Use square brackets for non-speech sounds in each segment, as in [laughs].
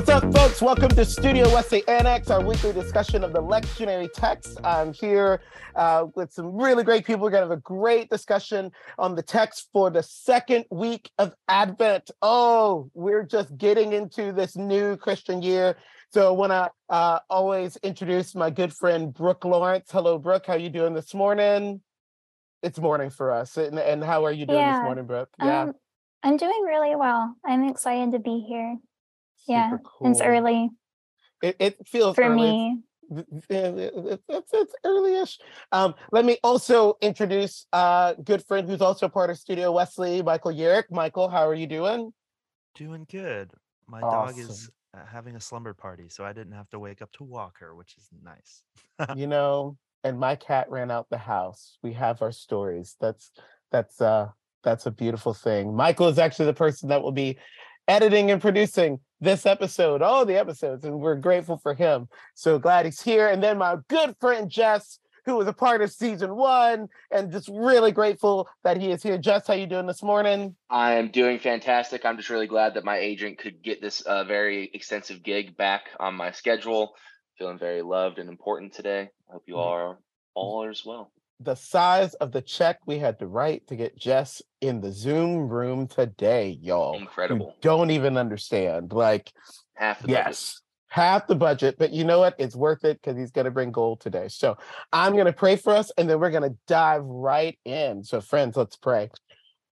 What's up, folks? Welcome to Studio Wesley Annex, our weekly discussion of the lectionary text. I'm here uh, with some really great people. We're going to have a great discussion on the text for the second week of Advent. Oh, we're just getting into this new Christian year. So I want to uh, always introduce my good friend, Brooke Lawrence. Hello, Brooke. How you doing this morning? It's morning for us. And, and how are you doing Yeah, this morning, Brooke? Yeah, Um, I'm doing really well. I'm excited to be here. Yeah, super It's early It, it feels for early. me. it's, it's, it's early-ish. Um, let me also introduce a good friend who's also part of Studio Wesley, Michael Yarick. Michael, how are you doing? Doing good. My dog is uh, having a slumber party, so I didn't have to wake up to walk her, which is nice. [laughs] You know, and my cat ran out the house. We have our stories. That's that's uh that's a beautiful thing. Michael is actually the person that will be editing and producing this episode, all the episodes, and we're grateful for him. So glad he's here. And then my good friend Jess, who was a part of season one, and just really grateful that he is here. Jess, how you doing this morning? I am doing fantastic. I'm just really glad that my agent could get this uh, very extensive gig back on my schedule. Feeling very loved and important today. I hope you all are all as well. The size of the check we had to write to get Jess in the Zoom room today, y'all. You Incredible. don't even understand. Like, Half the budget. yes, half the budget, but you know what? It's worth it because he's going to bring gold today. So I'm going to pray for us and then we're going to dive right in. So, friends, let's pray.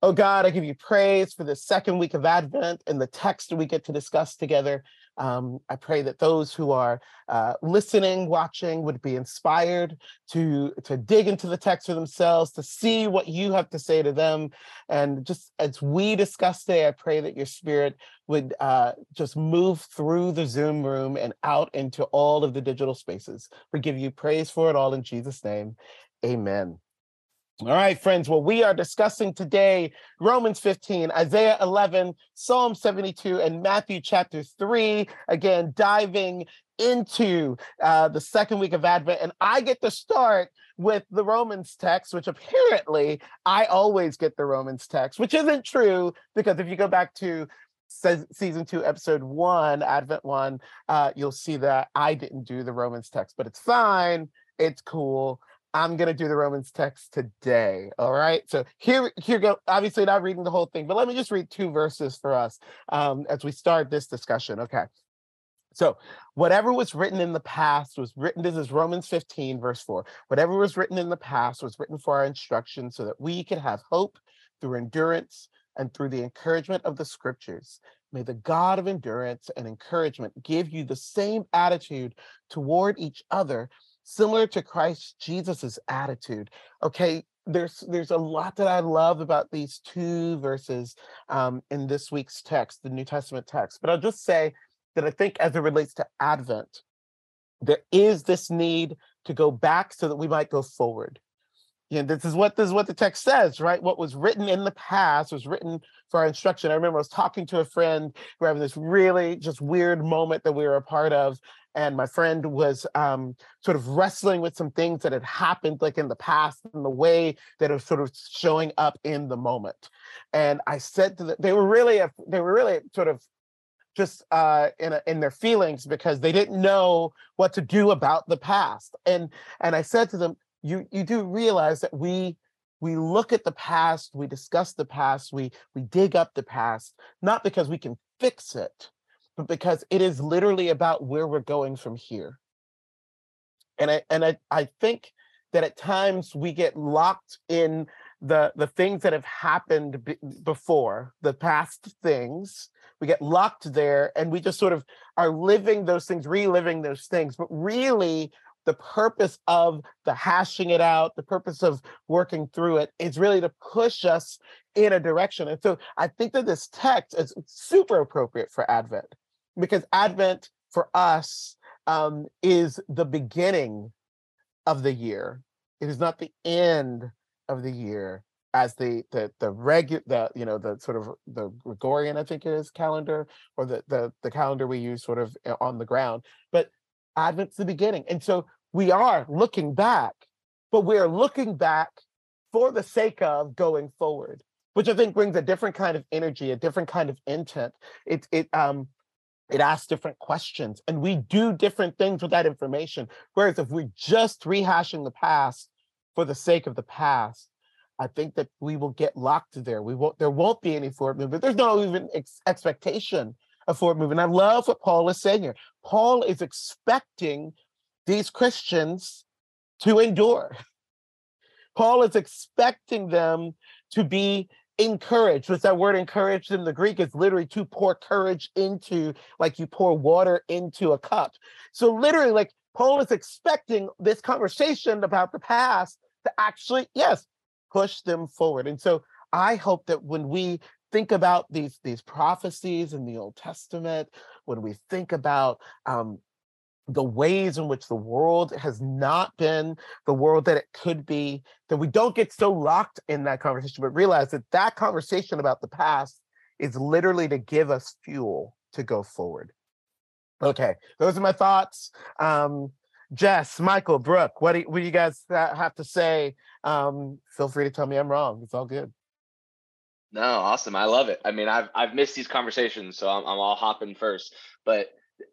Oh God, I give you praise for the second week of Advent and the text we get to discuss together. Um, I pray that those who are uh, listening, watching, would be inspired to to dig into the text for themselves, to see what you have to say to them, and just as we discuss today, I pray that your Spirit would uh, just move through the Zoom room and out into all of the digital spaces. We give you praise for it all in Jesus' name. Amen. All right, friends. Well, we are discussing today Romans 15, Isaiah 11, Psalm 72, and Matthew chapter 3. Again, diving into uh, the second week of Advent. And I get to start with the Romans text, which apparently I always get the Romans text, which isn't true because if you go back to se- season two, episode one, Advent one, uh, you'll see that I didn't do the Romans text, but it's fine. It's cool. I'm gonna do the Romans text today. All right. So here, here go. Obviously, not reading the whole thing, but let me just read two verses for us um, as we start this discussion. Okay. So whatever was written in the past was written. This is Romans 15, verse 4. Whatever was written in the past was written for our instruction, so that we could have hope through endurance and through the encouragement of the scriptures. May the God of endurance and encouragement give you the same attitude toward each other similar to Christ Jesus's attitude. Okay, there's there's a lot that I love about these two verses um, in this week's text, the New Testament text. But I'll just say that I think as it relates to Advent, there is this need to go back so that we might go forward. You know, this is what this is what the text says, right? What was written in the past was written for our instruction. I remember I was talking to a friend, were having this really just weird moment that we were a part of, and my friend was um, sort of wrestling with some things that had happened like in the past and the way that are sort of showing up in the moment. And I said to them, they were really they were really sort of just uh, in a, in their feelings because they didn't know what to do about the past. And and I said to them, you you do realize that we we look at the past, we discuss the past, we we dig up the past, not because we can fix it, because it is literally about where we're going from here. And I and I I think that at times we get locked in the the things that have happened be- before, the past things. We get locked there and we just sort of are living those things, reliving those things. But really, the purpose of the hashing it out, the purpose of working through it is really to push us in a direction. And so I think that this text is super appropriate for Advent because Advent for us um, is the beginning of the year. It is not the end of the year as the the the regular the you know the sort of the Gregorian I think it is calendar or the the the calendar we use sort of uh, on the ground. But Advent's the beginning, and so we are looking back, but we are looking back for the sake of going forward, which I think brings a different kind of energy, a different kind of intent. It it um it asks different questions and we do different things with that information. Whereas if we're just rehashing the past for the sake of the past, I think that we will get locked there. We won't, there won't be any forward movement. There's no even ex- expectation of forward movement. I love what Paul is saying here. Paul is expecting these Christians to endure. Paul is expecting them to be encouraged. What's that word encouraged in the Greek? Is literally to pour courage into, like you pour water into a cup. So literally, like Paul is expecting this conversation about the past to actually, yes, push them forward. And so I hope that when we think about these these prophecies in the Old Testament, when we think about um, the ways in which the world has not been the world that it could be, that we don't get so locked in that conversation, but realize that that conversation about the past is literally to give us fuel to go forward. Okay, those are my thoughts. Um, Jess, Michael, Brooke, what do, what do you guys have to say? Um, feel free to tell me I'm wrong. It's all good. No, awesome. I love it. I mean, I've I've missed these conversations, so I'm I'm all hopping first. But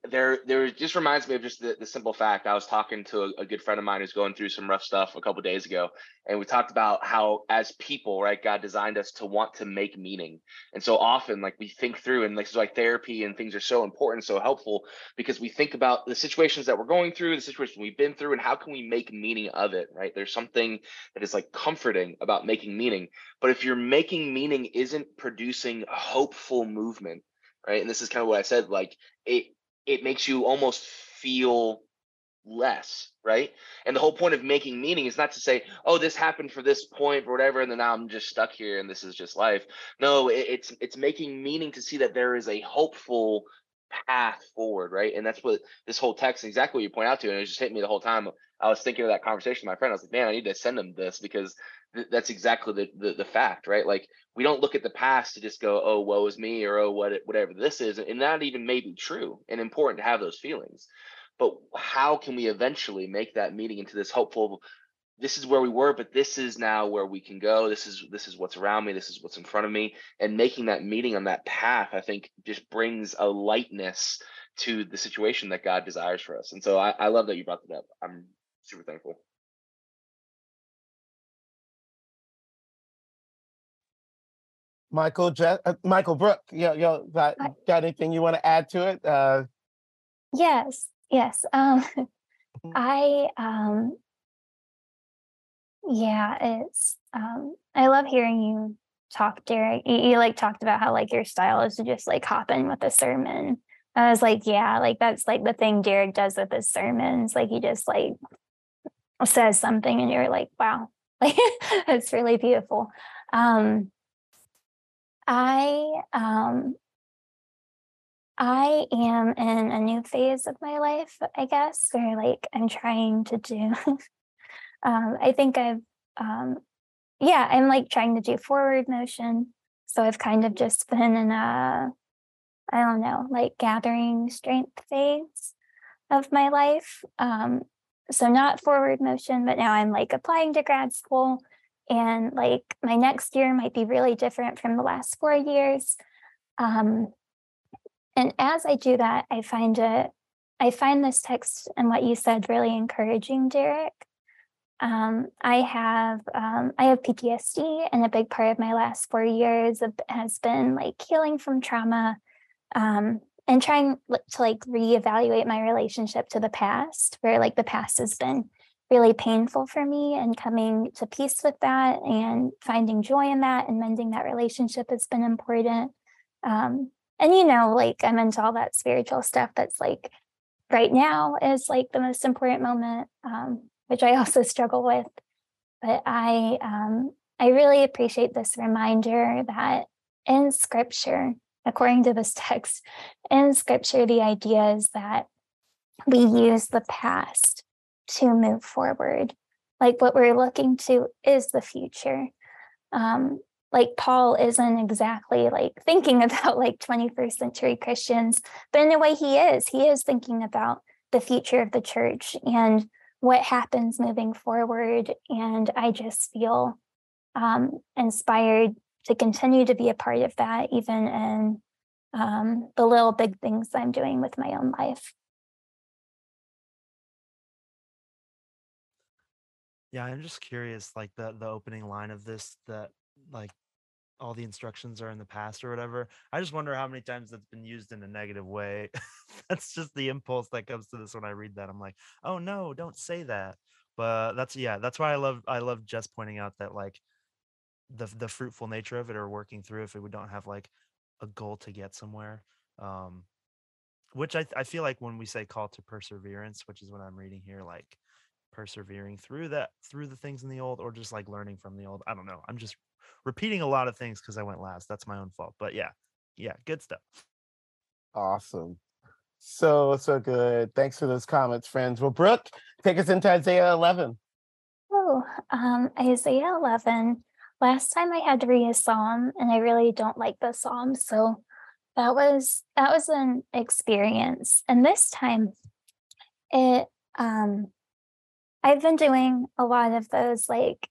there there just reminds me of just the, the simple fact i was talking to a, a, good friend of mine who's going through some rough stuff a couple days ago and we talked about how as people right god designed us to want to make meaning. And so often like we think through and this is why therapy and things are so important so helpful because we think about the situations that we're going through the situation we've been through and how can we make meaning of it right? There's something that is like comforting about making meaning. But if your making meaning isn't producing hopeful movement right and this is kind of what i said like it it makes you almost feel less, right? And the whole point of making meaning is not to say, oh, this happened for this point or whatever, and then now I'm just stuck here and this is just life. No, it, it's it's making meaning to see that there is a hopeful path forward, right? And that's what this whole text, exactly what you point out to, and it just hit me the whole time. I was thinking of that conversation with my friend. I was like, man, I need to send him this because th- that's exactly the, the, the fact, right? Like we don't look at the past to just go, oh, woe is me, or oh, what whatever this is, and that even may be true and important to have those feelings. But how can we eventually make that meeting into this hopeful? This is where we were, but this is now where we can go. This is this is what's around me. This is what's in front of me, and making that meeting on that path, I think, just brings a lightness to the situation that God desires for us. And so I, I love that you brought that up. I'm super thankful. Michael, Je- uh, Michael Brooke, yo, yo, got, got anything you want to add to it? Uh, yes, yes. Um, mm-hmm. I, um, yeah, it's, um, I love hearing you talk, Derrick. You, you like talked about how like your style is to just like hop in with a sermon. I was like, yeah, like that's like the thing Derrick does with his sermons. Like he just like says something and you're like, wow, [laughs] like that's really beautiful. Um, I um I am in a new phase of my life, I guess, where like I'm trying to do [laughs] um I think I've um yeah, I'm like trying to do forward motion. So I've kind of just been in a I don't know, like gathering strength phase of my life. Um so not forward motion, but now I'm like applying to grad school and like my next year might be really different from the last four years um, and as i do that i find it i find this text and what you said really encouraging derrick. Um, i have um, i have ptsd and a big part of my last four years has been like healing from trauma um, and trying to like reevaluate my relationship to the past where like the past has been really painful for me and coming to peace with that and finding joy in that and mending that relationship has been important. Um, and you know like i'm into all that spiritual stuff that's like right now is like the most important moment um, which i [laughs] also struggle with. But i um, i really appreciate this reminder that in scripture according to this [laughs] text in scripture the idea is that we use the past to move forward. Like what we're looking to is the future. Um, like Paul isn't exactly like thinking [laughs] about like 21st century Christians, but in a way he is. He is thinking about the future of the church and what happens moving forward. And I just feel um, inspired to continue to be a part of that, even in um, the little big things I'm doing with my own life. Yeah, I'm just curious, like the the opening line of this that like all the instructions are in the past or whatever. I just wonder how many times that's been used in a negative way. [laughs] that's just the impulse that comes to this when I read that. I'm like, oh no, don't say that. But that's yeah, that's why I love I love just pointing out that like the the fruitful nature of it or working through if we don't have like a goal to get somewhere. Um which I I feel like when we say call to perseverance, which is what I'm reading here, like persevering through that through the things in the old or just like learning from the old. I don't know. I'm just repeating a lot of things because I went last. That's my own fault. But yeah, yeah, good stuff. Awesome. So, so good. Thanks for those comments, friends. Well, Brooke, take us into Isaiah 11. Oh, um, Isaiah 11. Last time I had to read a psalm, and I really don't like the psalm, so that was that was an experience. And this time, it um, I've been doing a lot of those like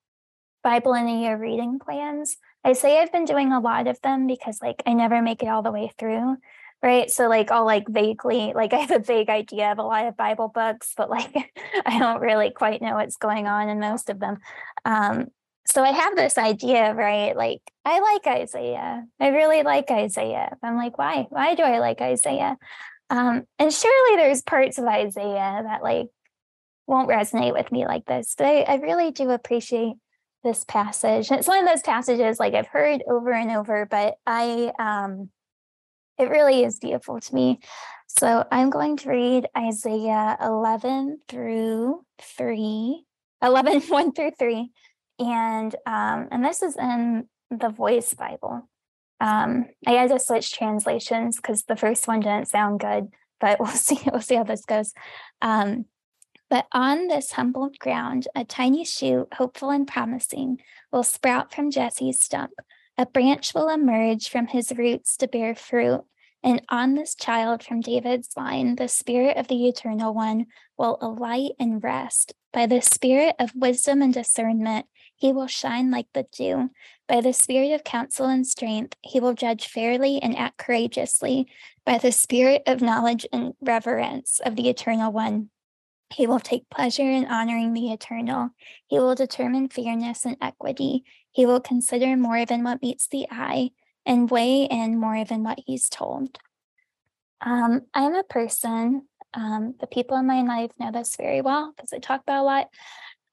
Bible in a year reading plans. I say I've been doing a lot of them because like I never make it all the way through. Right. So like I'll like vaguely like [laughs] I have a vague idea of a lot of Bible books, but like [laughs] I don't really quite know what's going on in most of them. Um, so I have this idea, right? Like I like Isaiah. I really like Isaiah. I'm like, why? Why do I like Isaiah? Um, and surely there's parts of Isaiah that like won't resonate with me like this, but I, I really do appreciate this passage. It's one of those passages like I've heard over and over, but I um it really is beautiful to me. So I'm going to read Isaiah 11 through 3, 11, [laughs] 1 through 3. And um, and this is in the voice Bible. Um, I had to switch translations because the first one didn't sound good, but [laughs] we'll see, we'll see how this goes. Um, but on this humbled ground, a tiny shoot, hopeful and promising, will sprout from Jesse's stump. A branch will emerge from his roots to bear fruit. And on this child from David's line, the Spirit of the Eternal One will alight and rest. By the Spirit of wisdom and discernment, he will shine like the dew. By the Spirit of counsel and strength, he will judge fairly and act courageously. By the Spirit of knowledge and reverence of the Eternal One, he will take pleasure in honoring the eternal. He will determine fairness and equity. He will consider more than what meets the eye and weigh in more than what he's told. Um, I'm a person, um, the people in my life know this very well because I talk about a lot.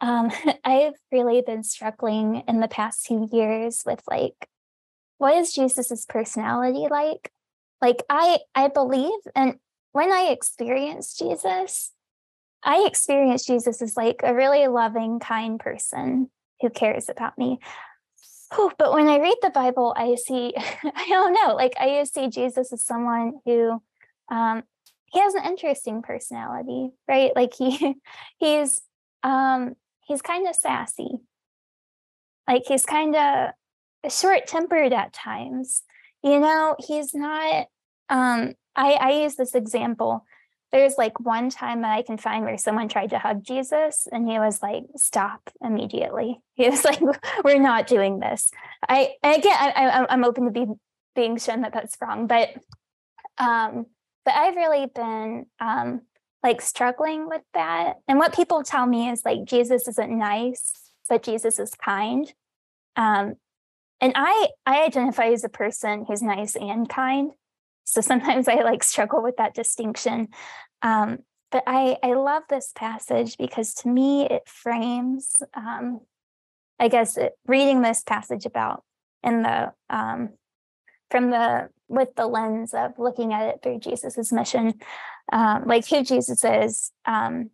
Um, [laughs] I've really been struggling in the past few years with like, what is Jesus's personality like? Like I I believe and when I experience Jesus, I experience Jesus as like a really loving, kind person who cares about me. Whew, but when I read the Bible, I see, [laughs] I don't know, like I see Jesus as someone who um, he has an interesting personality, right? Like he [laughs] he's um he's kind of sassy. Like he's kind of short-tempered at times. You know, he's not um I, I use this example there's like one time that I can find where someone tried to hug Jesus and he was like, stop immediately. [laughs] He was like, we're not doing this. I, again, I, I'm open to be being shown that that's wrong, but, um, but I've really been, um, like struggling with that. And what people tell me is like, Jesus isn't nice, but Jesus is kind. Um, and I, I identify as a person who's nice and kind. So sometimes I like struggle with that distinction. Um, but I, I love this passage because to me it frames, um, I guess, it, reading this passage about in the um, from the with the lens of looking at it through Jesus's mission, um, like who Jesus is. Um,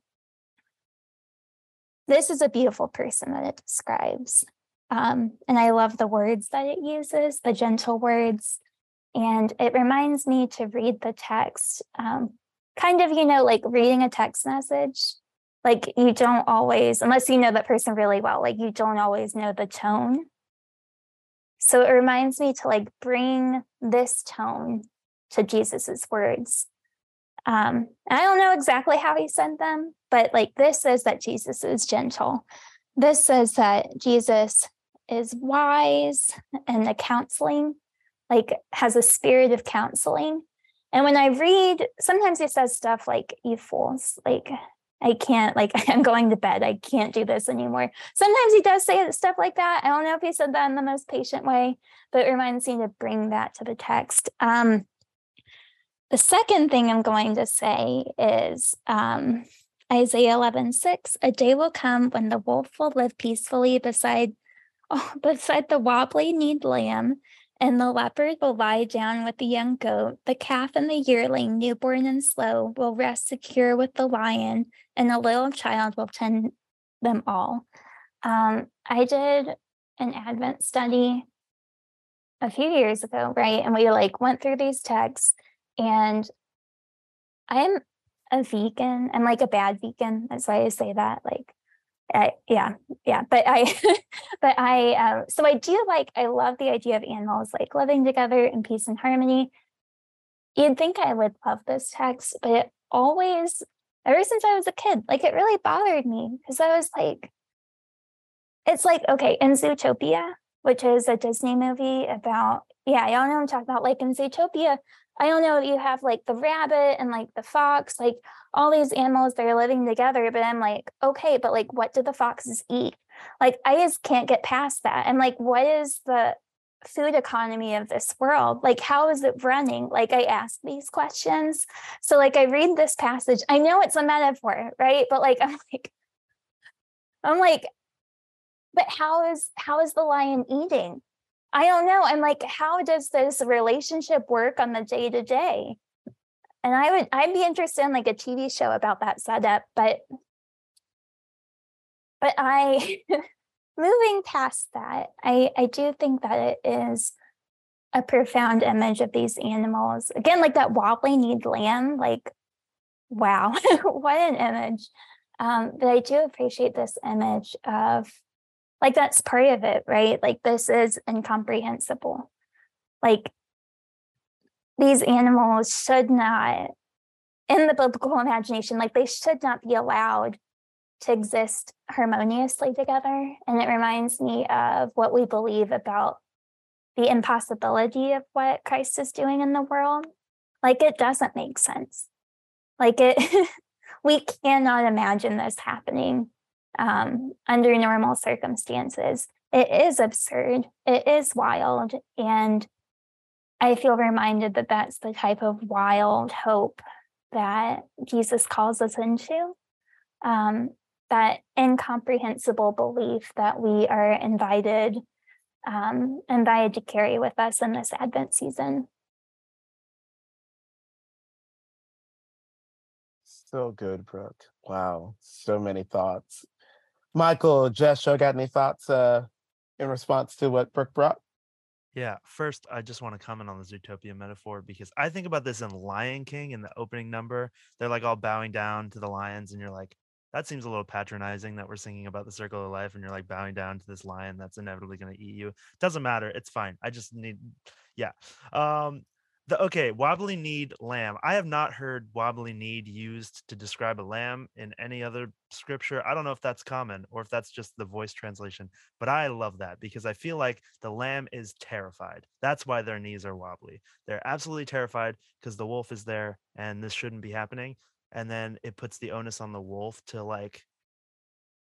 this is a beautiful person that it describes. Um, and I love the words that it uses, the gentle words, and it reminds me to read the text um, kind of, you know, like reading a text message. Like you don't always, unless you know that person really well, like you don't always know the tone. So it reminds me to like bring this tone to Jesus's words. Um, I don't know exactly how he said them, but like this says that Jesus is gentle. This says that Jesus is wise and the counseling like has a spirit of counseling. And when I read, sometimes he says stuff like, you fools, like I can't, like, [laughs] I'm going to bed. I can't do this anymore. Sometimes he does say stuff like that. I don't know if he said that in the most patient way, but it reminds me to bring that to the text. Um, the second thing I'm going to say is um, Isaiah 11, 6, a day will come when the wolf will live peacefully beside, oh, [laughs] beside the wobbly kneed lamb and the leopard will lie down with the young goat. The calf and the yearling, newborn and slow, will rest secure with the lion, and a little child will tend them all. Um, I did an Advent study a few years ago, right? And we like went through these texts, and I'm a vegan. I'm like a bad vegan. That's why I say that. Like, I, yeah, yeah, but I, [laughs] but I, um, so I do like, I love the idea of animals like living together in peace and harmony. You'd think I would love this text, but it always, ever since I was a kid, like it really bothered me because I was like, it's like, okay, in Zootopia, which is a Disney movie about, yeah, y'all know I'm talking about. Like in Zootopia, I don't know, you have like the rabbit and like the fox, like all these animals that are living together. But I'm like, okay, but like, what do the foxes eat? Like, I just can't get past that. And like, what is the food economy of this world? Like, how is it running? Like, I ask these questions. So, like, I read this passage. I know it's a metaphor, right? But like, [laughs] I'm like, I'm like, but how is how is the lion eating? I don't know. I'm like, how does this relationship work on the day to day? And I would, I'd be interested in like a TV show about that setup, but, but I, [laughs] moving past that, I, I do think that it is a profound image of these animals. Again, like that wobbly kneed lamb, like, wow, [laughs] what an image. Um, but I do appreciate this image of like that's part of it, right? Like this is incomprehensible. Like these animals should not, in the biblical imagination, like they should not be allowed to exist harmoniously together. And it reminds me of what we believe about the impossibility of what Christ is doing in the world. Like it doesn't make sense. Like it, [laughs] we cannot imagine this happening um, under normal circumstances. It is absurd. It is wild. And I feel reminded that that's the type of wild hope that Jesus calls us into. Um, that incomprehensible belief that we are invited um, invited to carry with us in this Advent season. So good, Brooke. Wow, so many thoughts. Michael, Jess, show got any thoughts uh, in response to what Brooke brought? Yeah, first, I just want to comment on the Zootopia metaphor because I think about this in Lion King in the opening number. They're like all bowing down to the lions, and you're like, that seems a little patronizing that we're singing about the circle of life, and you're like bowing down to this lion that's inevitably going to eat you. Doesn't matter. It's fine. I just need, yeah. Um, the okay wobbly kneed lamb i have not heard wobbly kneed used to describe a lamb in any other scripture i don't know if that's common or if that's just the voice translation but i love that because i feel like the lamb is terrified that's why their knees are wobbly they're absolutely terrified because the wolf is there and this shouldn't be happening and then it puts the onus on the wolf to like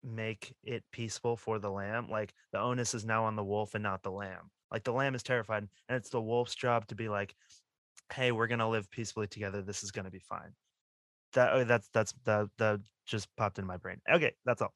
make it peaceful for the lamb like the onus is now on the wolf and not the lamb like the lamb is terrified and it's the wolf's job to be like hey we're gonna live peacefully together this is gonna be fine that oh, that's that's that that just popped in my brain okay that's all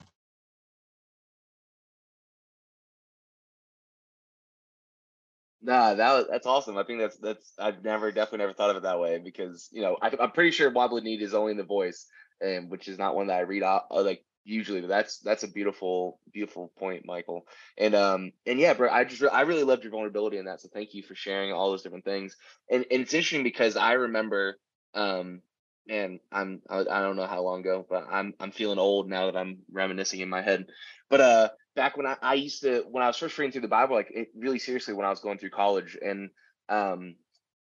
Nah, that was, that's awesome. I think that's that's I've never definitely never thought of it that way because you know I, I'm pretty sure wobbly kneed is only in the voice, and which is not one that I read out uh, like usually. But that's that's a beautiful beautiful point, Michael. And um and yeah, bro, I just I really loved your vulnerability in that. So thank you for sharing all those different things. And, and it's interesting because I remember um and I'm I, I don't know how long ago, but I'm I'm feeling old now that I'm reminiscing in my head. But uh back when I, I used to when I was first reading through the Bible, like it really seriously when I was going through college and um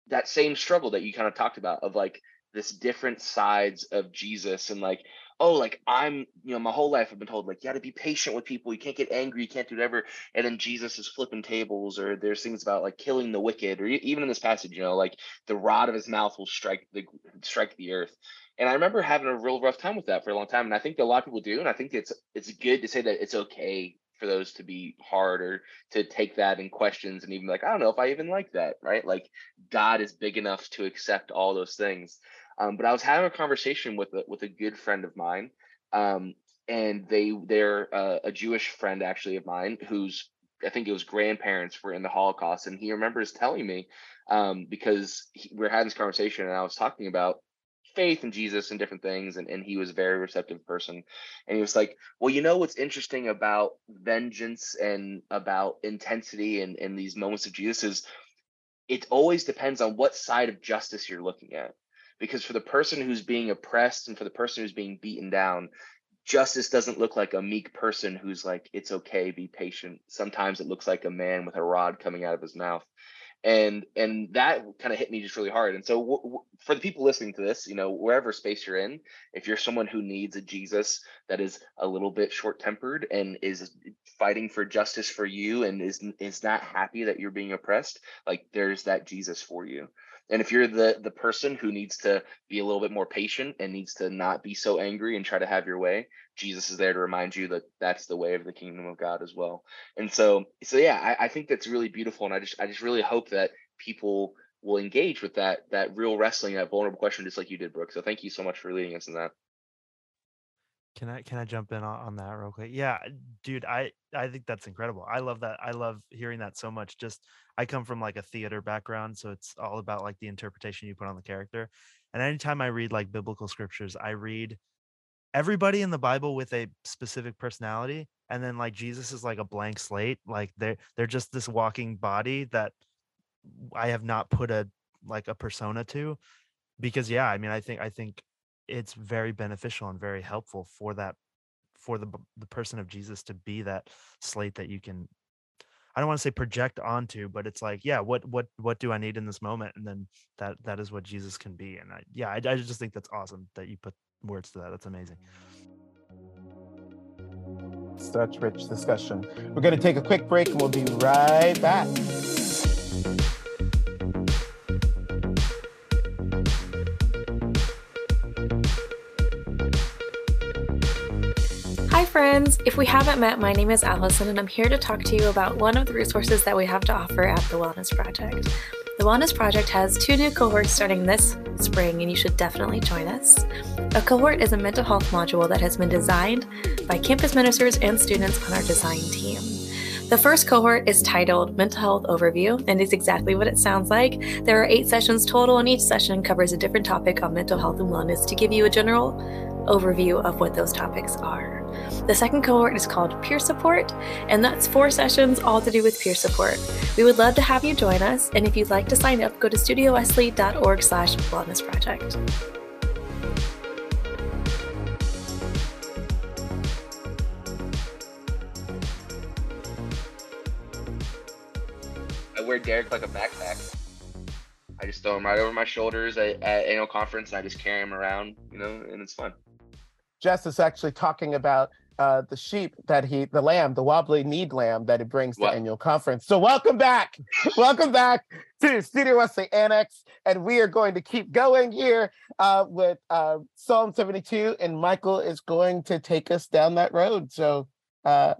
that same struggle that you kind of talked about of like this different sides of Jesus and like oh, like I'm, you know, my whole life I've been told like you got to be patient with people. You can't get angry. You can't do whatever. And then Jesus is flipping tables, or there's things about like killing the wicked, or even in this passage, you know, like the rod of his mouth will strike the strike the earth. And I remember having a real rough time with that for a long time. And I think a lot of people do. And I think it's it's good to say that it's okay for those to be hard or to take that in questions and even like, I don't know if I even like that, right? Like God is big enough to accept all those things. Um, but I was having a conversation with a, with a good friend of mine, um, and they they're uh, a Jewish friend actually of mine whose I think it was grandparents were in the Holocaust, and he remembers telling me um, because he, we are having this conversation, and I was talking about faith in Jesus and different things, and, and he was a very receptive person. And he was like, Well, you know what's interesting about vengeance and about intensity and, and these moments of Jesus is it always depends on what side of justice you're looking at because for the person who's being oppressed and for the person who's being beaten down justice doesn't look like a meek person who's like it's okay be patient. Sometimes it looks like a man with a rod coming out of his mouth. And and that kind of hit me just really hard. And so w- w- for the people listening to this you know wherever space you're in if you're someone who needs a jesus that is a little bit short tempered and is fighting for justice for you and is is not happy that you're being oppressed like there's that jesus for you and if you're the the person who needs to be a little bit more patient and needs to not be so angry and try to have your way jesus is there to remind you that that's the way of the kingdom of god as well. And so so yeah i, I think that's really beautiful and i just i just really hope that people will engage with that that real wrestling that vulnerable question just like you did brooke. So thank you so much for leading us in that can I can I jump in on, on that real quick? Yeah, dude, I I think that's incredible. I love that. I love hearing that so much. Just I come from like a theater background, so it's all about like the interpretation you put on the character. And anytime I read like biblical scriptures, I read everybody in the Bible with a specific personality, and then like Jesus is like a blank slate. Like they're they're just this walking body that I have not put a like a persona to. Because yeah, I mean, I think I think it's very beneficial and very helpful for that for the the person of Jesus to be that slate that you can I don't want to say project onto, but it's like, yeah, what what what do I need in this moment? And then that that is what Jesus can be. And I, yeah, I, I just think that's awesome that you put words to that. That's amazing. Such rich discussion. We're going to take a quick break and we'll be right back. Friends. If we haven't met, my name is Allison, and I'm here to talk to you about one of the resources that we have to offer at the Wellness Project. The Wellness Project has two new cohorts starting this spring, and you should definitely join us. A cohort is a mental health module that has been designed by campus ministers and students on our design team. The first cohort is titled Mental Health Overview and is exactly what it sounds like. There are eight sessions total, and each session covers a different topic on mental health and wellness to give you a general overview of what those topics are. The second cohort is called Peer Support, and that's four sessions all to do with peer support. We would love to have you join us, and if you'd like to sign up, go to studiowesley.org slash wellness project. I wear Derrick like a backpack. I just throw him right over my shoulders at, at annual conference. And I just carry him around, you know, and it's fun. Jess is actually talking about uh, the sheep that he, the lamb, the wobbly kneed lamb that he brings to annual conference. So welcome back, [laughs] welcome back to Studio Wesley Annex, and we are going to keep going here uh, with uh, Psalm 72, and Michael is going to take us down that road. So uh,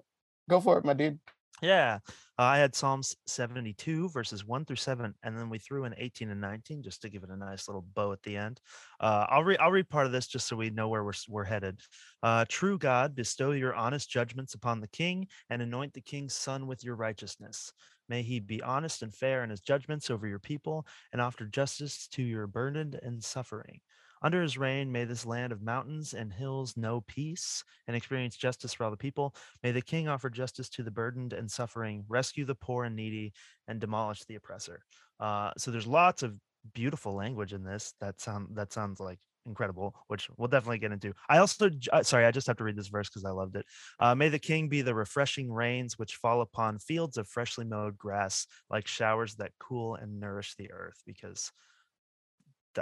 go for it, my dude. Yeah. I had Psalms 72 verses 1 through 7, and then we threw in 18 and 19 just to give it a nice little bow at the end. Uh, I'll read I'll read part of this just so we know where we're we're headed. Uh, True God, bestow your honest judgments upon the king, and anoint the king's son with your righteousness. May he be honest and fair in his judgments over your people, and offer justice to your burdened and suffering. Under his reign, may this land of mountains and hills know peace and experience justice for all the people. May the king offer justice to the burdened and suffering, rescue the poor and needy, and demolish the oppressor. Uh, so there's lots of beautiful language in this that sound that sounds like incredible, which we'll definitely get into. I also, uh, sorry, I just have to read this verse because I loved it. Uh, May the king be the refreshing rains which fall upon fields of freshly mowed grass, like showers that cool and nourish the earth. Because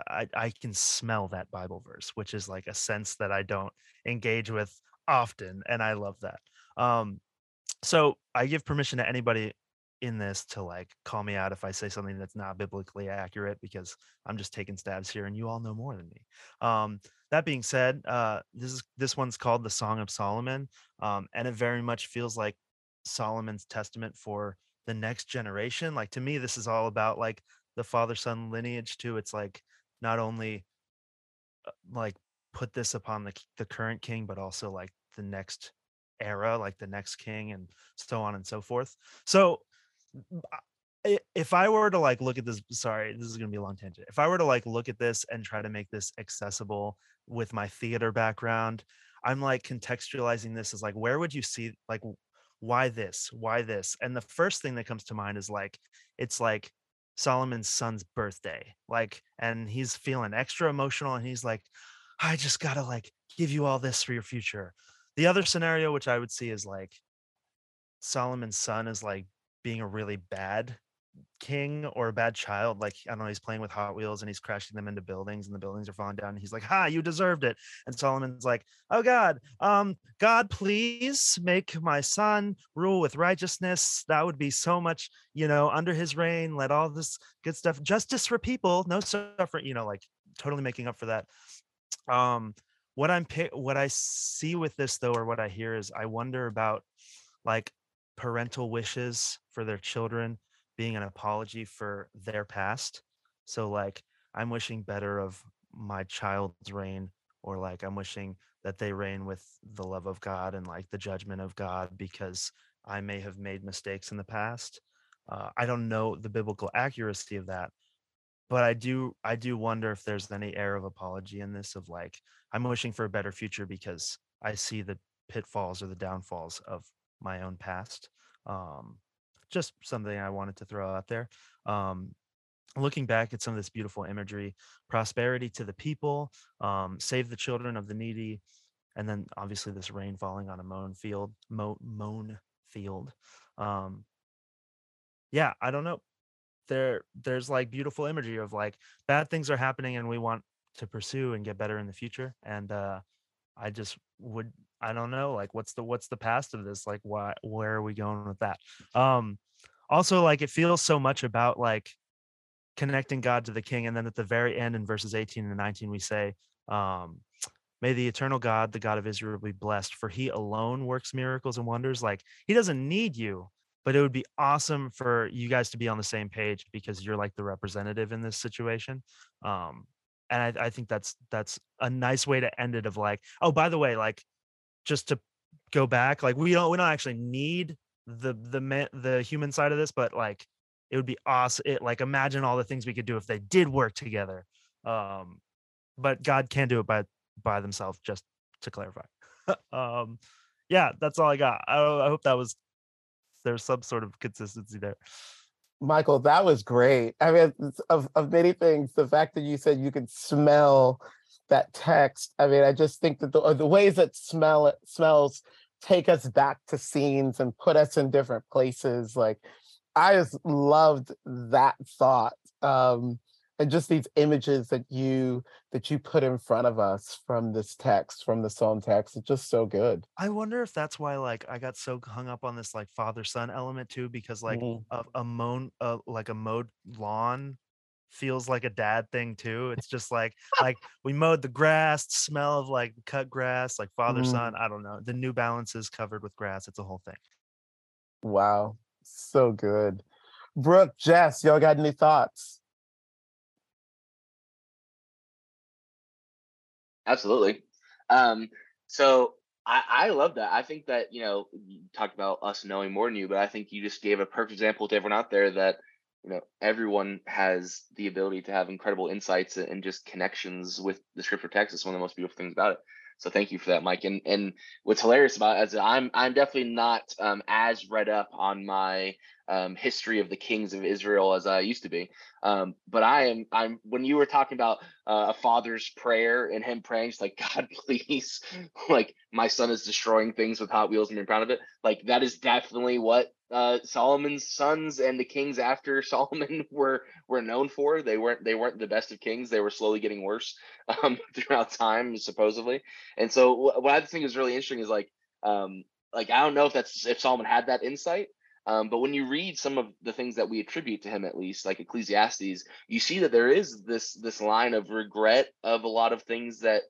I, I can smell that Bible verse, which is like a sense that I don't engage with often, and I love that. Um, so I give permission to anybody in this to like call me out if I say something that's not biblically accurate because I'm just taking stabs here, and you all know more than me. Um, that being said, uh, this is this one's called the Song of Solomon, um, and it very much feels like Solomon's testament for the next generation. Like to me, this is all about like the father son lineage too. It's like not only uh, like put this upon the the current king, but also like the next era, like the next king, and so on and so forth. So if I were to like look at this, sorry, this is gonna be a long tangent. If I were to like look at this and try to make this accessible with my theater background, I'm like contextualizing this as like, where would you see like why this? Why this? And the first thing that comes to mind is like, it's like Solomon's son's birthday. Like, and he's feeling extra emotional and he's like, I just gotta like give you all this for your future. The other scenario, which I would see is like Solomon's son is like being a really bad king or a bad child like i don't know he's playing with hot wheels and he's crashing them into buildings and the buildings are falling down and he's like ha you deserved it. And solomon's like oh god um god please make my son rule with righteousness. That would be so much you know under his reign. Let all this good stuff justice for people no suffering you know like totally making up for that. Um what i'm what i see with this though or what i hear is i wonder about like parental wishes for their children being an apology for their past. So like I'm wishing better of my child's reign or like I'm wishing that they reign with the love of God and like the judgment of God because I may have made mistakes in the past. Uh, I don't know the biblical accuracy of that, but I do I do wonder if there's any air of apology in this of like I'm wishing for a better future because I see the pitfalls or the downfalls of my own past. Um, just something I wanted to throw out there. Um, looking back at some of this beautiful imagery, prosperity to the people, um, save the children of the needy, and then obviously this rain falling on a mown field, mow, mown field. Um, yeah, I don't know. There, there's like beautiful imagery of like bad things are happening and we want to pursue and get better in the future. And uh, I just would I don't know like what's the what's the past of this? Like why where are we going with that? Um also like it feels so much about like connecting God to the king and then at the very end in verses 18 and 19 we say um may the eternal God the God of Israel be blessed for he alone works miracles and wonders. Like he doesn't need you but it would be awesome for you guys to be on the same page because you're like the representative in this situation. Um and I, I think that's that's a nice way to end it of like oh by the way like just to go back like we don't we don't actually need the the the human side of this but like it would be awesome it like imagine all the things we could do if they did work together um but god can do it by by themselves just to clarify. [laughs] Um yeah that's all i got. I, I hope that was there's some sort of consistency there. Michael, that was great. I mean, of, of many things, the fact that you said you could smell that text. I mean, I just think that the, the ways that smell it smells take us back to scenes and put us in different places. Like, I just loved that thought. Um, and just these images that you that you put in front of us from this text from the psalm text it's just so good i wonder if that's why like i got so hung up on this like father son element too because like mm-hmm. a, a mown uh, like a mowed lawn feels like a dad thing too it's just like [laughs] like we mowed the grass smell of like cut grass like father mm-hmm. son i don't know the new balance is covered with grass it's a whole thing wow so good brooke jess y'all got any thoughts Absolutely. Um, so I, I love that. I think that, you know, you talked about us knowing more than you, but I think you just gave a perfect example to everyone out there that, you know, everyone has the ability to have incredible insights and just connections with the scripture text. It's one of the most beautiful things about it. So thank you for that, Mike. And and what's hilarious about it is I'm I'm definitely not um, as read up on my um, history of the kings of Israel as I used to be. Um, but I am I'm when you were talking about uh, a father's prayer and him praying, just like [laughs] God, please, like my son is destroying things with Hot Wheels and being proud of it. Like that is definitely what uh, Solomon's sons and the kings after [laughs] Solomon were were known for. They weren't they weren't the best of kings. They were slowly getting worse [laughs] um, throughout time, supposedly. And so what I think is really interesting is like um, like I don't know if that's if Solomon had that insight. Um, but when you read some of the things that we attribute to him, at least like Ecclesiastes, you see that there is this this line of regret of a lot of things that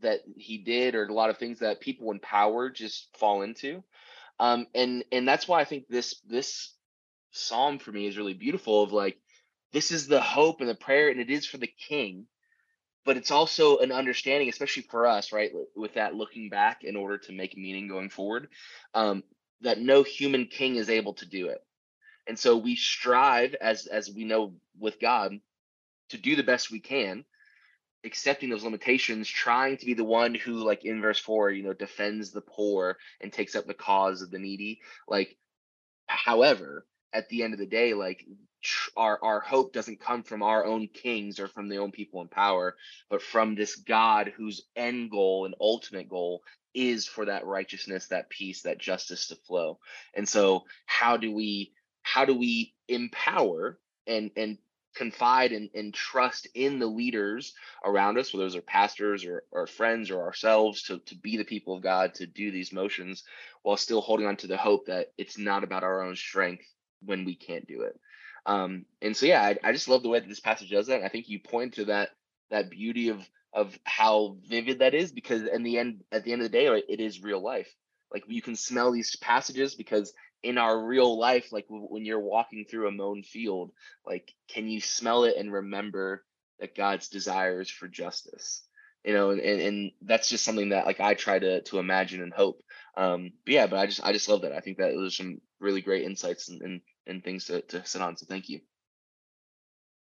that he did, or a lot of things that people in power just fall into um, and and that's why I think this this psalm for me is really beautiful. Of like, this is the hope and the prayer, and it is for the King, but it's also an understanding, especially for us, right, with that looking back in order to make meaning going forward, um, that no human king is able to do it, and so we strive, as as we know with God, to do the best we can accepting those limitations, trying to be the one who, like in verse four, you know, defends the poor and takes up the cause of the needy. Like, however, at the end of the day, like our our hope doesn't come from our own kings or from the own people in power, but from this God whose end goal and ultimate goal is for that righteousness, that peace, that justice to flow. And so, how do we how do we empower and and confide and, and trust in the leaders around us, whether those are pastors or, or friends or ourselves, to, to be the people of God, to do these motions while still holding on to the hope that it's not about our own strength when we can't do it. Um, and so, yeah, I, I just love the way that this passage does that. And I think you point to that that beauty of of how vivid that is because in the end, at the end of the day, it is real life. Like you can smell these passages because in our real life like when you're walking through a mown field like can you smell it and remember that god's desires for justice? You know and, and that's just something that like i try to to imagine and hope. Um but yeah but i just i just love that. I think that there's some really great insights and and, and things to, to sit on so thank you.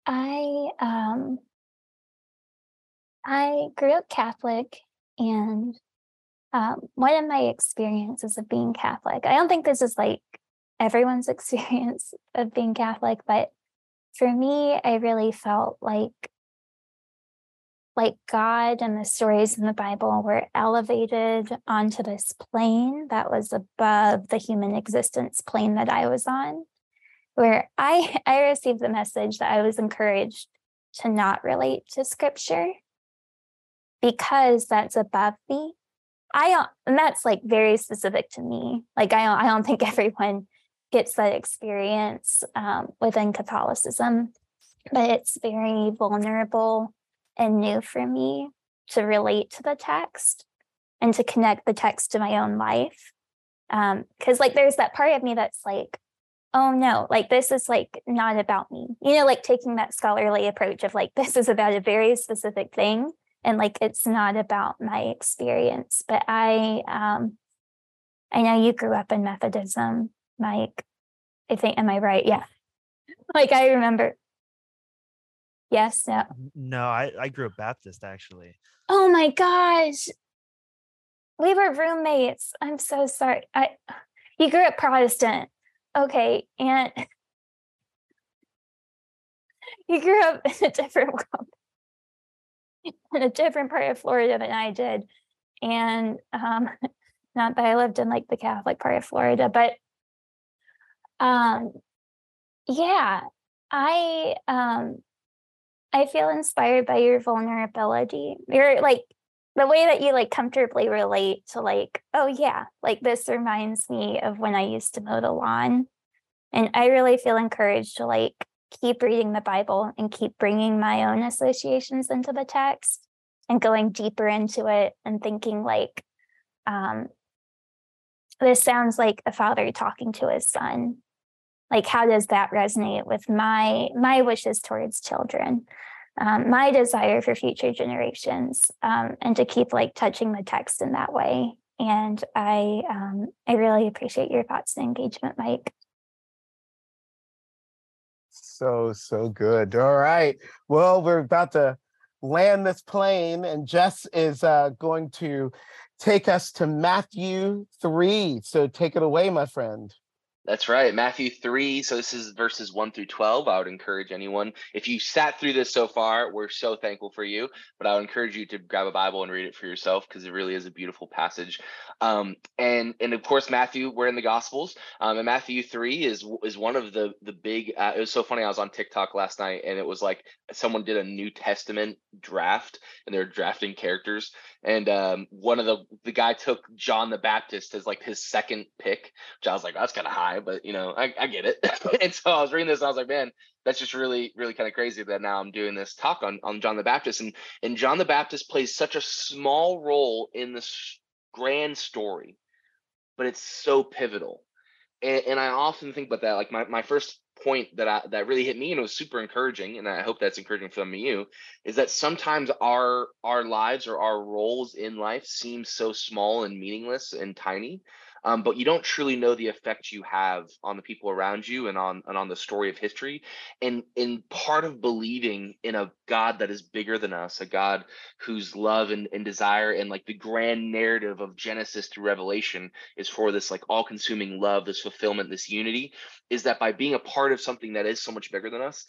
I um i grew up catholic and um, one of my experiences of being Catholic, I don't think this is like everyone's [laughs] experience of being Catholic, but for me, I really felt like like God and the stories in the Bible were elevated onto this plane that was above the human existence plane that I was on, where I [laughs] I received the message that I was encouraged to not relate to scripture because that's above me I and that's like very specific to me. Like I don't, I don't think [laughs] everyone gets that experience um, within Catholicism, but it's very vulnerable and new for me to relate to the text and to connect the text to my own life. Um, because like there's that part of me that's like, oh no, like this is like not about me. You know, like taking that scholarly approach of like [laughs] this is about a very specific thing and like it's not about my experience but i um i know you grew up in methodism mike i think am i right? Yeah. [laughs] Like i remember. Yes no. No i i grew up baptist actually. Oh my gosh. We were roommates. I'm so sorry. I [sighs] you grew up protestant. Okay and [laughs] you grew up [laughs] in a different world in a different part of Florida than I did. And um, [laughs] not that I lived in like the Catholic part of Florida, but um, yeah, I um, I feel inspired by your vulnerability. You're like the way that you like comfortably relate to like, oh yeah, like this reminds me of when I used to mow the lawn. And I really feel encouraged to like keep reading the Bible and keep bringing my own associations into the text and going deeper into it and thinking like um, this sounds like a father talking to his son. Like how does that resonate with my my wishes towards children? Um, my desire for future generations um, and to keep like touching the text in that way. And i um, i really appreciate your thoughts and engagement mike so so good all right well we're about to land this plane, and Jess is uh, going to take us to Matthew 3. So take it away, my friend. That's right. Matthew 3. So this is verses 1 through 12. I would encourage anyone, if you sat through this so far, we're so thankful for you. But I would encourage you to grab a Bible and read it for yourself because it really is a beautiful passage. Um, and and of course, Matthew, we're in the Gospels. Um, and Matthew 3 is is one of the the big uh, it was so funny. I was on TikTok last night and it was like someone did a New Testament draft and they're drafting characters. And um, one of the the guy took John the Baptist as like his second pick, which I was like, that's kind of high, but you know, I, I get it. [laughs] and so I was reading this, and I was like, man, that's just really, really kind of crazy that now I'm doing this talk on on John the Baptist, and and John the Baptist plays such a small role in this grand story, but it's so pivotal. And, and I often think about that. Like my my first point that I, that really hit me and it was super encouraging and I hope that's encouraging for of you is that sometimes our our lives or our roles in life seem so small and meaningless and tiny um, but you don't truly know the effect you have on the people around you and on and on the story of history. And in part of believing in a god that is bigger than us a god whose love and, and desire and like the grand narrative of genesis through revelation is for this like all-consuming love this fulfillment this unity is that by being a part of something that is so much bigger than us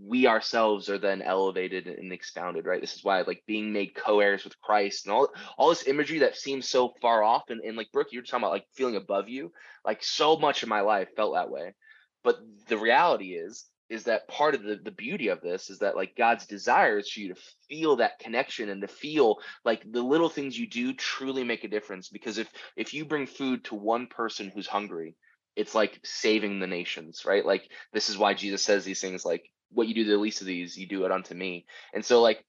we ourselves are then elevated and expounded right? This is why like being made co-heirs with christ and all all this imagery that seems so far off and, and like brooke you're talking about like feeling above you like so much of my life felt that way. But the reality is is that part of the, the beauty of this is that like god's desire is for you to feel that connection and to feel like the little things you do truly make a difference. Because if if you bring food to one person who's hungry it's like saving the nations right? Like this is why jesus says these things like what you do to the least of these, you do it unto me. And so like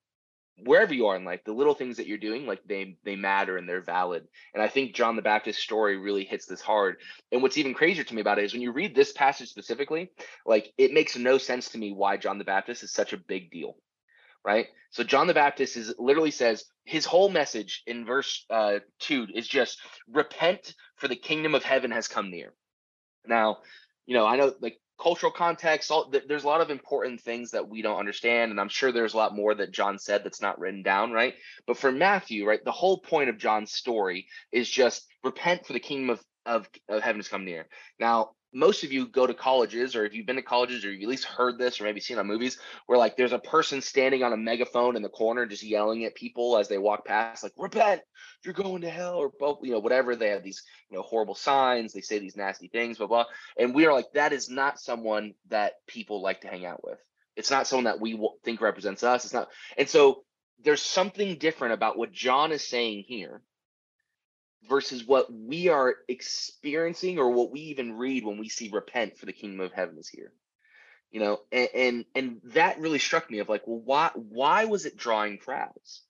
wherever you are in life, the little things that you're doing, like they they matter and they're valid. And I think John the Baptist story really hits this hard. And what's even crazier to me about it is when you read this passage specifically, like it makes no sense to me why John the Baptist is such a big deal. Right. So John the Baptist is literally says his whole message in verse uh, two is just repent for the kingdom of heaven has come near. Now, you know, I know like cultural context all there's a lot of important things that we don't understand and i'm sure there's a lot more that john said that's not written down right? But for matthew right the whole point of john's story is just repent for the kingdom of of, of heaven has come near. Now most of you go to colleges or if you've been to colleges or you've at least heard this or maybe seen on movies where like there's a person standing on a megaphone in the corner just yelling at people as they walk past like repent! You're going to hell! or both, you know whatever. They have these you know horrible signs. They say these nasty things blah blah. And we are like that is not someone that people like to hang out with. It's not someone that we think represents us. It's not and so there's something different about what john is saying here versus what we are experiencing or what we even read when we see repent for the kingdom of heaven is here. You know and and, and that really struck me of like well why why was it drawing crowds?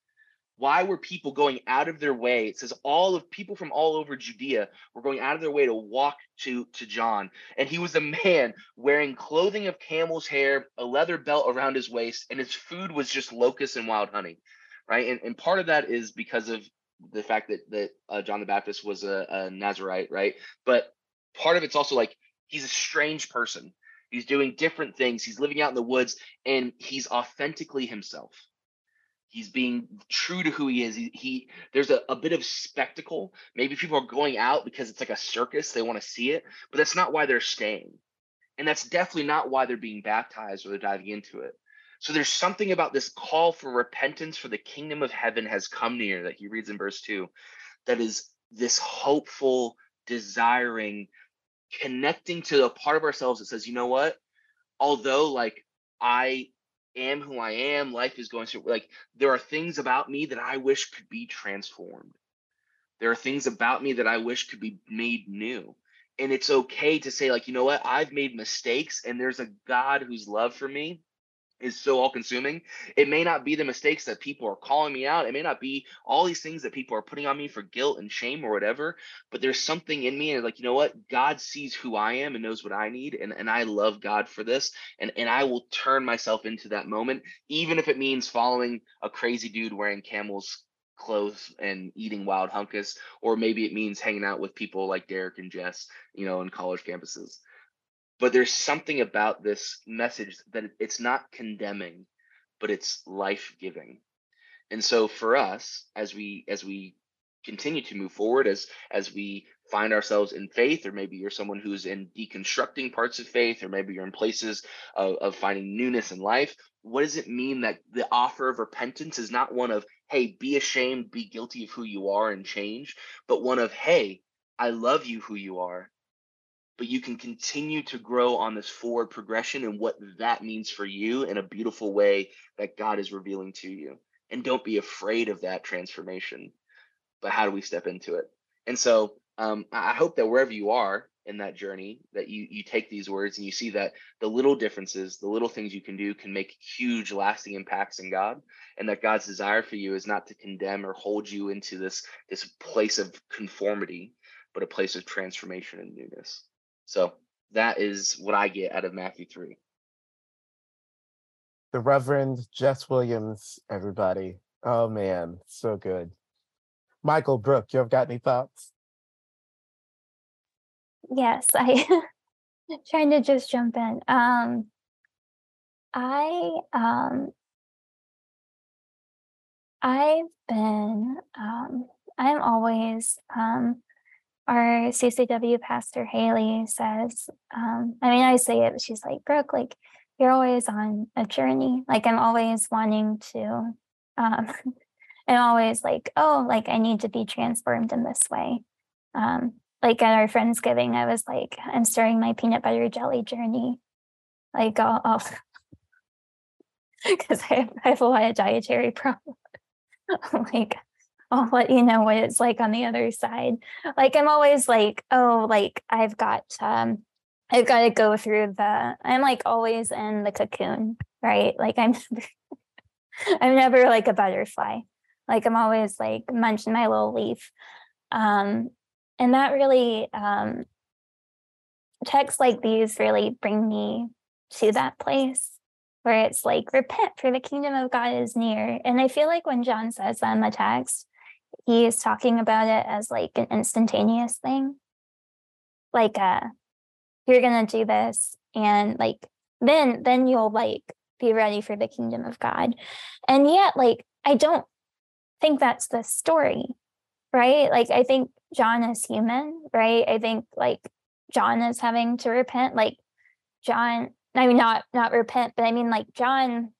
Why were people going out of their way? It says all of people from all over judea were going out of their way to walk to to john and he was a man wearing clothing of camel's hair a leather belt around his waist and his food was just locusts and wild honey right? And, and part of that is because of the fact that that uh, John the Baptist was a, a Nazarite, right? But part of it's also like he's a strange person. He's doing different things. He's living out in the woods, and he's authentically himself. He's being true to who he is. He, he there's a, a bit of spectacle. Maybe people are going out because it's like a circus. They want to see it, but that's not why they're staying. And that's definitely not why they're being baptized or they're diving into it. So there's something about this call for repentance for the kingdom of heaven has come near that he reads in verse 2 that is this hopeful, desiring, connecting to a part of ourselves that says, you know what? Although like I am who I am, life is going through like there are things about me that I wish could be transformed. There are things about me that I wish could be made new. And it's okay to say, like, you know what, I've made mistakes, and there's a God whose love for me is so all consuming. It may not be the mistakes that people are calling me out. It may not be all these things that people are putting on me for guilt and shame or whatever, but there's something in me and like, you know what? God sees who I am and knows what I need. And, and I love God for this. And, and I will turn myself into that moment, even if it means following a crazy dude wearing camel's clothes and eating wild hunkus, or maybe it means hanging out with people like Derrick and Jess, you know, in college campuses but there's something about this message that it's not condemning but it's life-giving. And so for us as we as we continue to move forward as as we find ourselves in faith or maybe you're someone who's in deconstructing parts of faith or maybe you're in places of, of finding newness in life what does it mean that the offer of repentance is not one of hey be ashamed be guilty of who you are and change but one of hey i love you who you are but you can continue to grow on this forward progression and what that means for you in a beautiful way that god is revealing to you. And don't be afraid of that transformation. But how do we step into it? And so um, I hope that wherever you are in that journey, that you you take these words and you see that the little differences, the little things you can do, can make huge, lasting impacts in God, and that God's desire for you is not to condemn or hold you into this this place of conformity, but a place of transformation and newness. So that is what I get out of Matthew three. The Reverend Jess Williams, everybody. Oh man, so good. Michael Brooke, you have got any thoughts? Yes, I [laughs] trying to just jump in. Um, I um, I've been um, I'm always um, our CCW pastor Haley says. Um, I mean, I say it, she's like, Brooke, like you're always on a journey. Like I'm always wanting to. Um, [laughs] I'm always like, oh, like I need to be transformed in this way. Um, like at our Friendsgiving, I was like, I'm starting my peanut butter jelly journey. Like, I'll, because [laughs] I, I have a lot of dietary [laughs] problems. like, I'll let you know what it's like on the other side. Like, I'm always like, oh, like I've got, um, I've got to go through the, I'm like always in the cocoon, right? Like, I'm, [laughs] I'm never like a butterfly. Like, I'm always like munching my little leaf. Um, and that really um, texts like these really bring me to that place where it's like repent for the kingdom of god is near and i feel like when john says that in the text he is talking about it as like an instantaneous thing like uh you're gonna do this and like then then you'll like be ready for the kingdom of god and yet like i don't think that's the story right like i think John is human, right? I think like John is having to repent. Like John, I mean not not repent, but I mean like John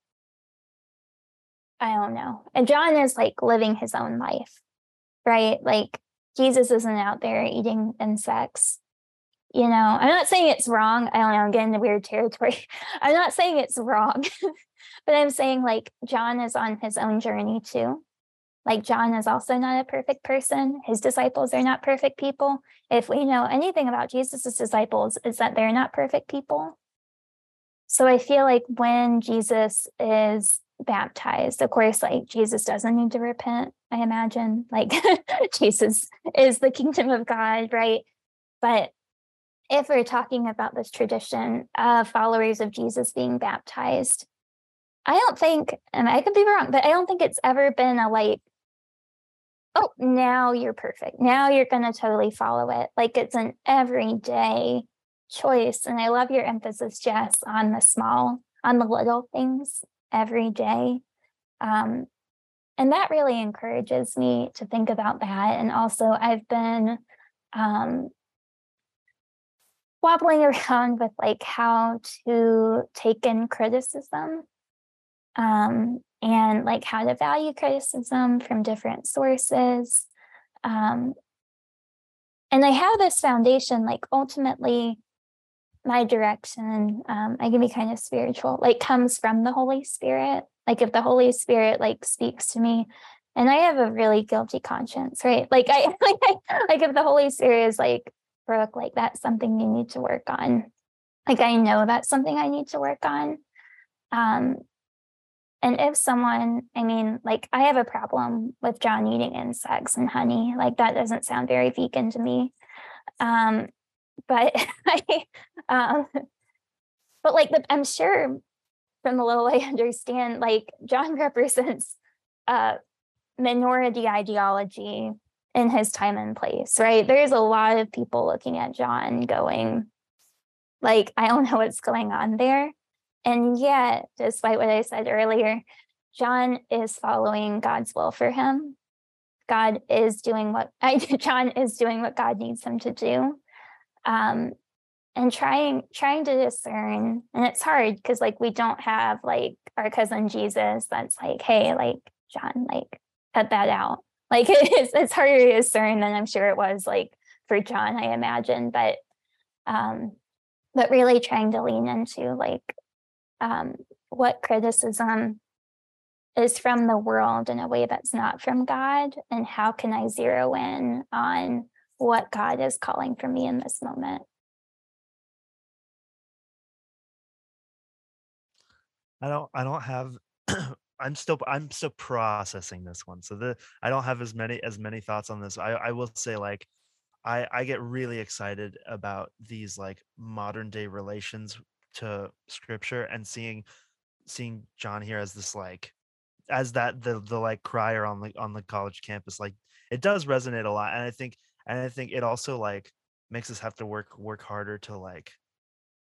I don't know. And John is like living his own life, right? Like Jesus isn't out there eating insects. You know, I'm not saying it's wrong. I don't know, I'm getting into weird territory. [laughs] I'm not saying it's wrong, [laughs] but I'm saying like John is on his own journey too. Like John is also not a perfect person. His disciples are not perfect people. If we know anything about Jesus's disciples, is that they're not perfect people. So I feel like when Jesus is baptized, of course, like Jesus doesn't need to repent, I imagine. Like [laughs] Jesus is the kingdom of God, right? But if we're talking about this tradition of followers of Jesus being baptized, I don't think, and I could be wrong, but I don't think it's ever been a like oh, now you're perfect. Now you're going to totally follow it. Like it's an everyday choice. And I love your emphasis, Jess, on the small, on the little things every day. Um, and that really encourages me to think about that. And also, I've been um, wobbling [laughs] around with like how to take in criticism um, and like how to value criticism from different sources. Um, and I have this foundation, like ultimately, my direction, um, I can be kind of spiritual, like comes from the Holy Spirit. Like if the Holy Spirit like speaks to me, and I have a really guilty conscience, right? [laughs] Like I [laughs] like, I, like if the Holy Spirit is like Brooke, like that's something you need to work on. Like I know that's something I need to work on. Um, and if someone, I mean, like I have a problem with John eating insects and honey, like that doesn't sound very vegan to me. Um, but [laughs] I, um, but like the, I'm sure from the little I understand, like John [laughs] represents a minority ideology in his time and place, right? There's a lot of people looking at John going, like, I don't know what's going on there. And yet, despite what I said earlier, John is following God's will for him. God is doing what [laughs] I John is doing what God needs him to do. Um, and trying trying to discern and it's hard because like we don't have like our cousin jesus that's like hey like john like cut that out. [laughs] Like it's, it's harder to discern than i'm sure it was like for john i imagine but um but really trying to lean into like um what criticism is from the world in a way that's not from god and how can i zero in on what god is calling for me in this moment I don't I don't have [clears throat] I'm still I'm still processing this one. So the I don't have as many as many thoughts on this. I I will say like I I get really excited about these like modern day relations to scripture and seeing seeing John here as this like as that the the like crier on the on the college campus like it does resonate a lot and I think and I think it also like makes us have to work work harder to like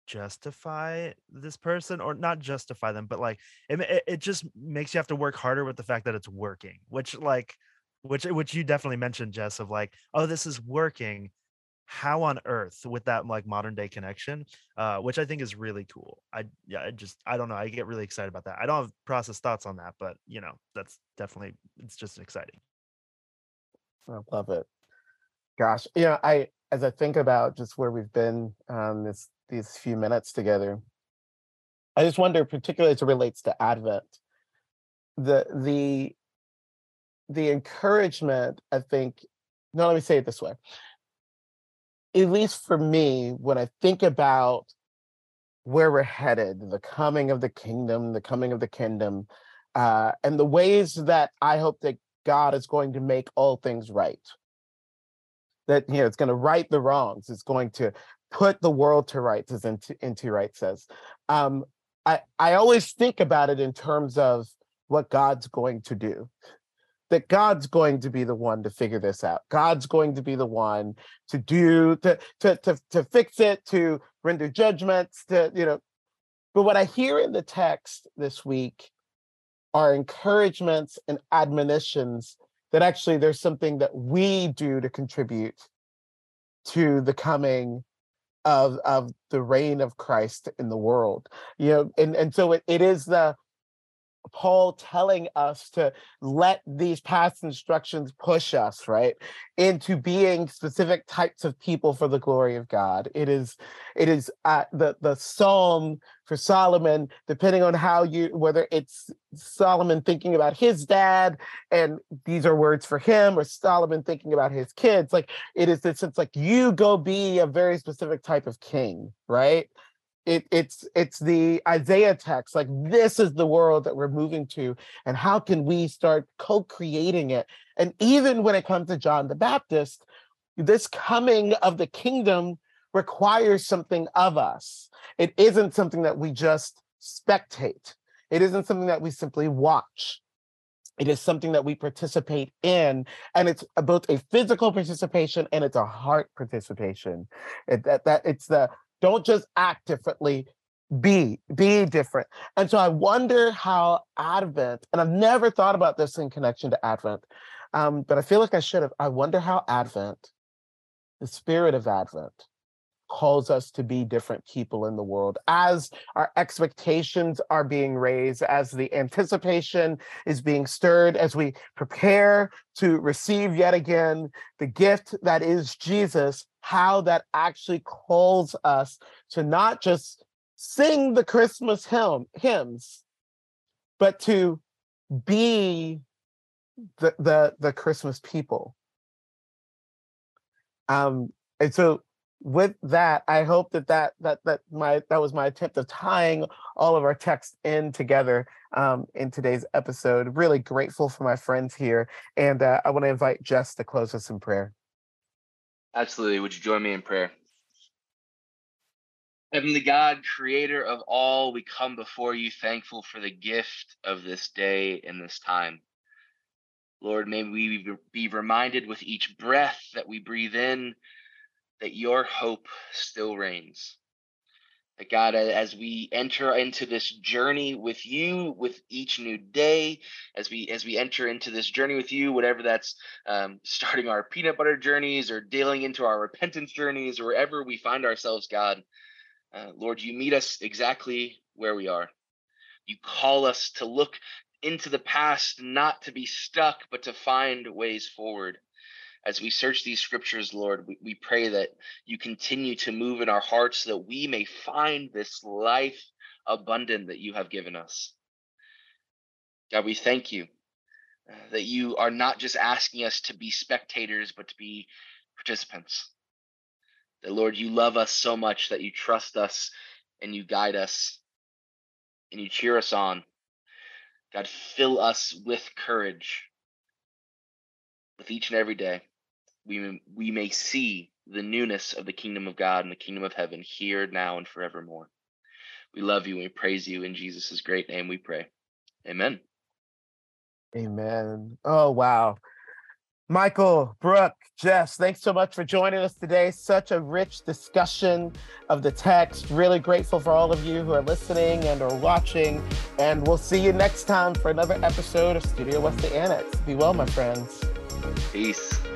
justify this person or not justify them but like it, it, just makes you have to work harder with the fact that it's working which like which which you definitely mentioned jess of like oh this is working. How on earth with that like modern day connection? Uh which i think is really cool. I yeah i just i don't know i get really excited about that. I don't have process thoughts on that but you know that's definitely it's just exciting. I love it gosh yeah i as i think about just where we've been um this these few minutes together. I just wonder, particularly as it relates to Advent, the the the encouragement, I think, no, let me say it this way. At least for me, when I think about where we're headed, the coming of the kingdom, the coming of the kingdom, uh, and the ways that I hope that God is going to make all things right. That you know, it's going to right the wrongs. It's going to put the world to rights, as N.T., N.T. Wright says. Um, I, I always think about it in terms of what God's going to do. That God's going to be the one to figure this out. God's going to be the one to do to to to, to fix it, to render judgments, to you know. But what I hear in the text this week are encouragements and admonitions that actually there's something that we do to contribute to the coming of of the reign of Christ in the world. You know, and and so it, it is the Paul telling us to let these past instructions push us, right, into being specific types of people for the glory of God. It is, it is uh, the the psalm for Solomon, depending on how you whether it's Solomon thinking about his dad, and these are words for him, or Solomon thinking about his kids. Like it is this, it's like you go be a very specific type of king, right? it, it's it's the Isaiah text like this is the world that we're moving to and how can we start co-creating it and even when it comes to John the Baptist this coming of the kingdom requires something of us it isn't something that we just spectate it isn't something that we simply watch it is something that we participate in and it's both a physical participation and it's a heart participation it, that, that it's the don't just act differently, be be different. And so I wonder how Advent, and I've never thought about this in connection to Advent, um, but I feel like I should have. I wonder how Advent, the spirit of Advent, calls us to be different people in the world as our expectations are being raised, as the anticipation is being stirred, as we prepare to receive yet again the gift that is Jesus, how that actually calls us to not just sing the Christmas hymn, hymns, but to be the the, the Christmas people. Um, and so with that, I hope that that that that my that was my attempt of tying all of our texts in together um, in today's episode. Really grateful for my friends here, and uh, I want to invite Jess to close us in prayer. Absolutely. Would you join me in prayer? Heavenly God, creator of all, we come before you thankful for the gift of this day and this time. Lord, may we be reminded with each breath that we breathe in that your hope still reigns. That God, as we enter into this journey with you, with each new day, as we as we enter into this journey with you, whatever that's um, [laughs] starting our peanut butter journeys or dealing into our repentance journeys, or wherever we find ourselves, God, uh, Lord, you meet us exactly where we are. You call us to look into the past, not to be stuck, but to find ways forward as we search these scriptures, Lord, we, we pray that you continue to move in our hearts so that we may find this life abundant that you have given us. God, we thank you uh, that you are not just asking us to be spectators, but to be participants. That, Lord, you love us so much that you trust us and you guide us and you cheer us on. God, fill us with courage with each and every day, we, we may see the newness of the kingdom of God and the kingdom of heaven here, now, and forevermore. We love you and we praise you in Jesus' great name we pray. Amen. Amen. Oh, wow. Michael, Brooke, Jess, thanks so much for joining us today. Such a rich discussion of the text. Really grateful for all of you who are listening and are watching. And we'll see you next time for another episode of Studio Wesley Annex. Be well, my friends. Peace.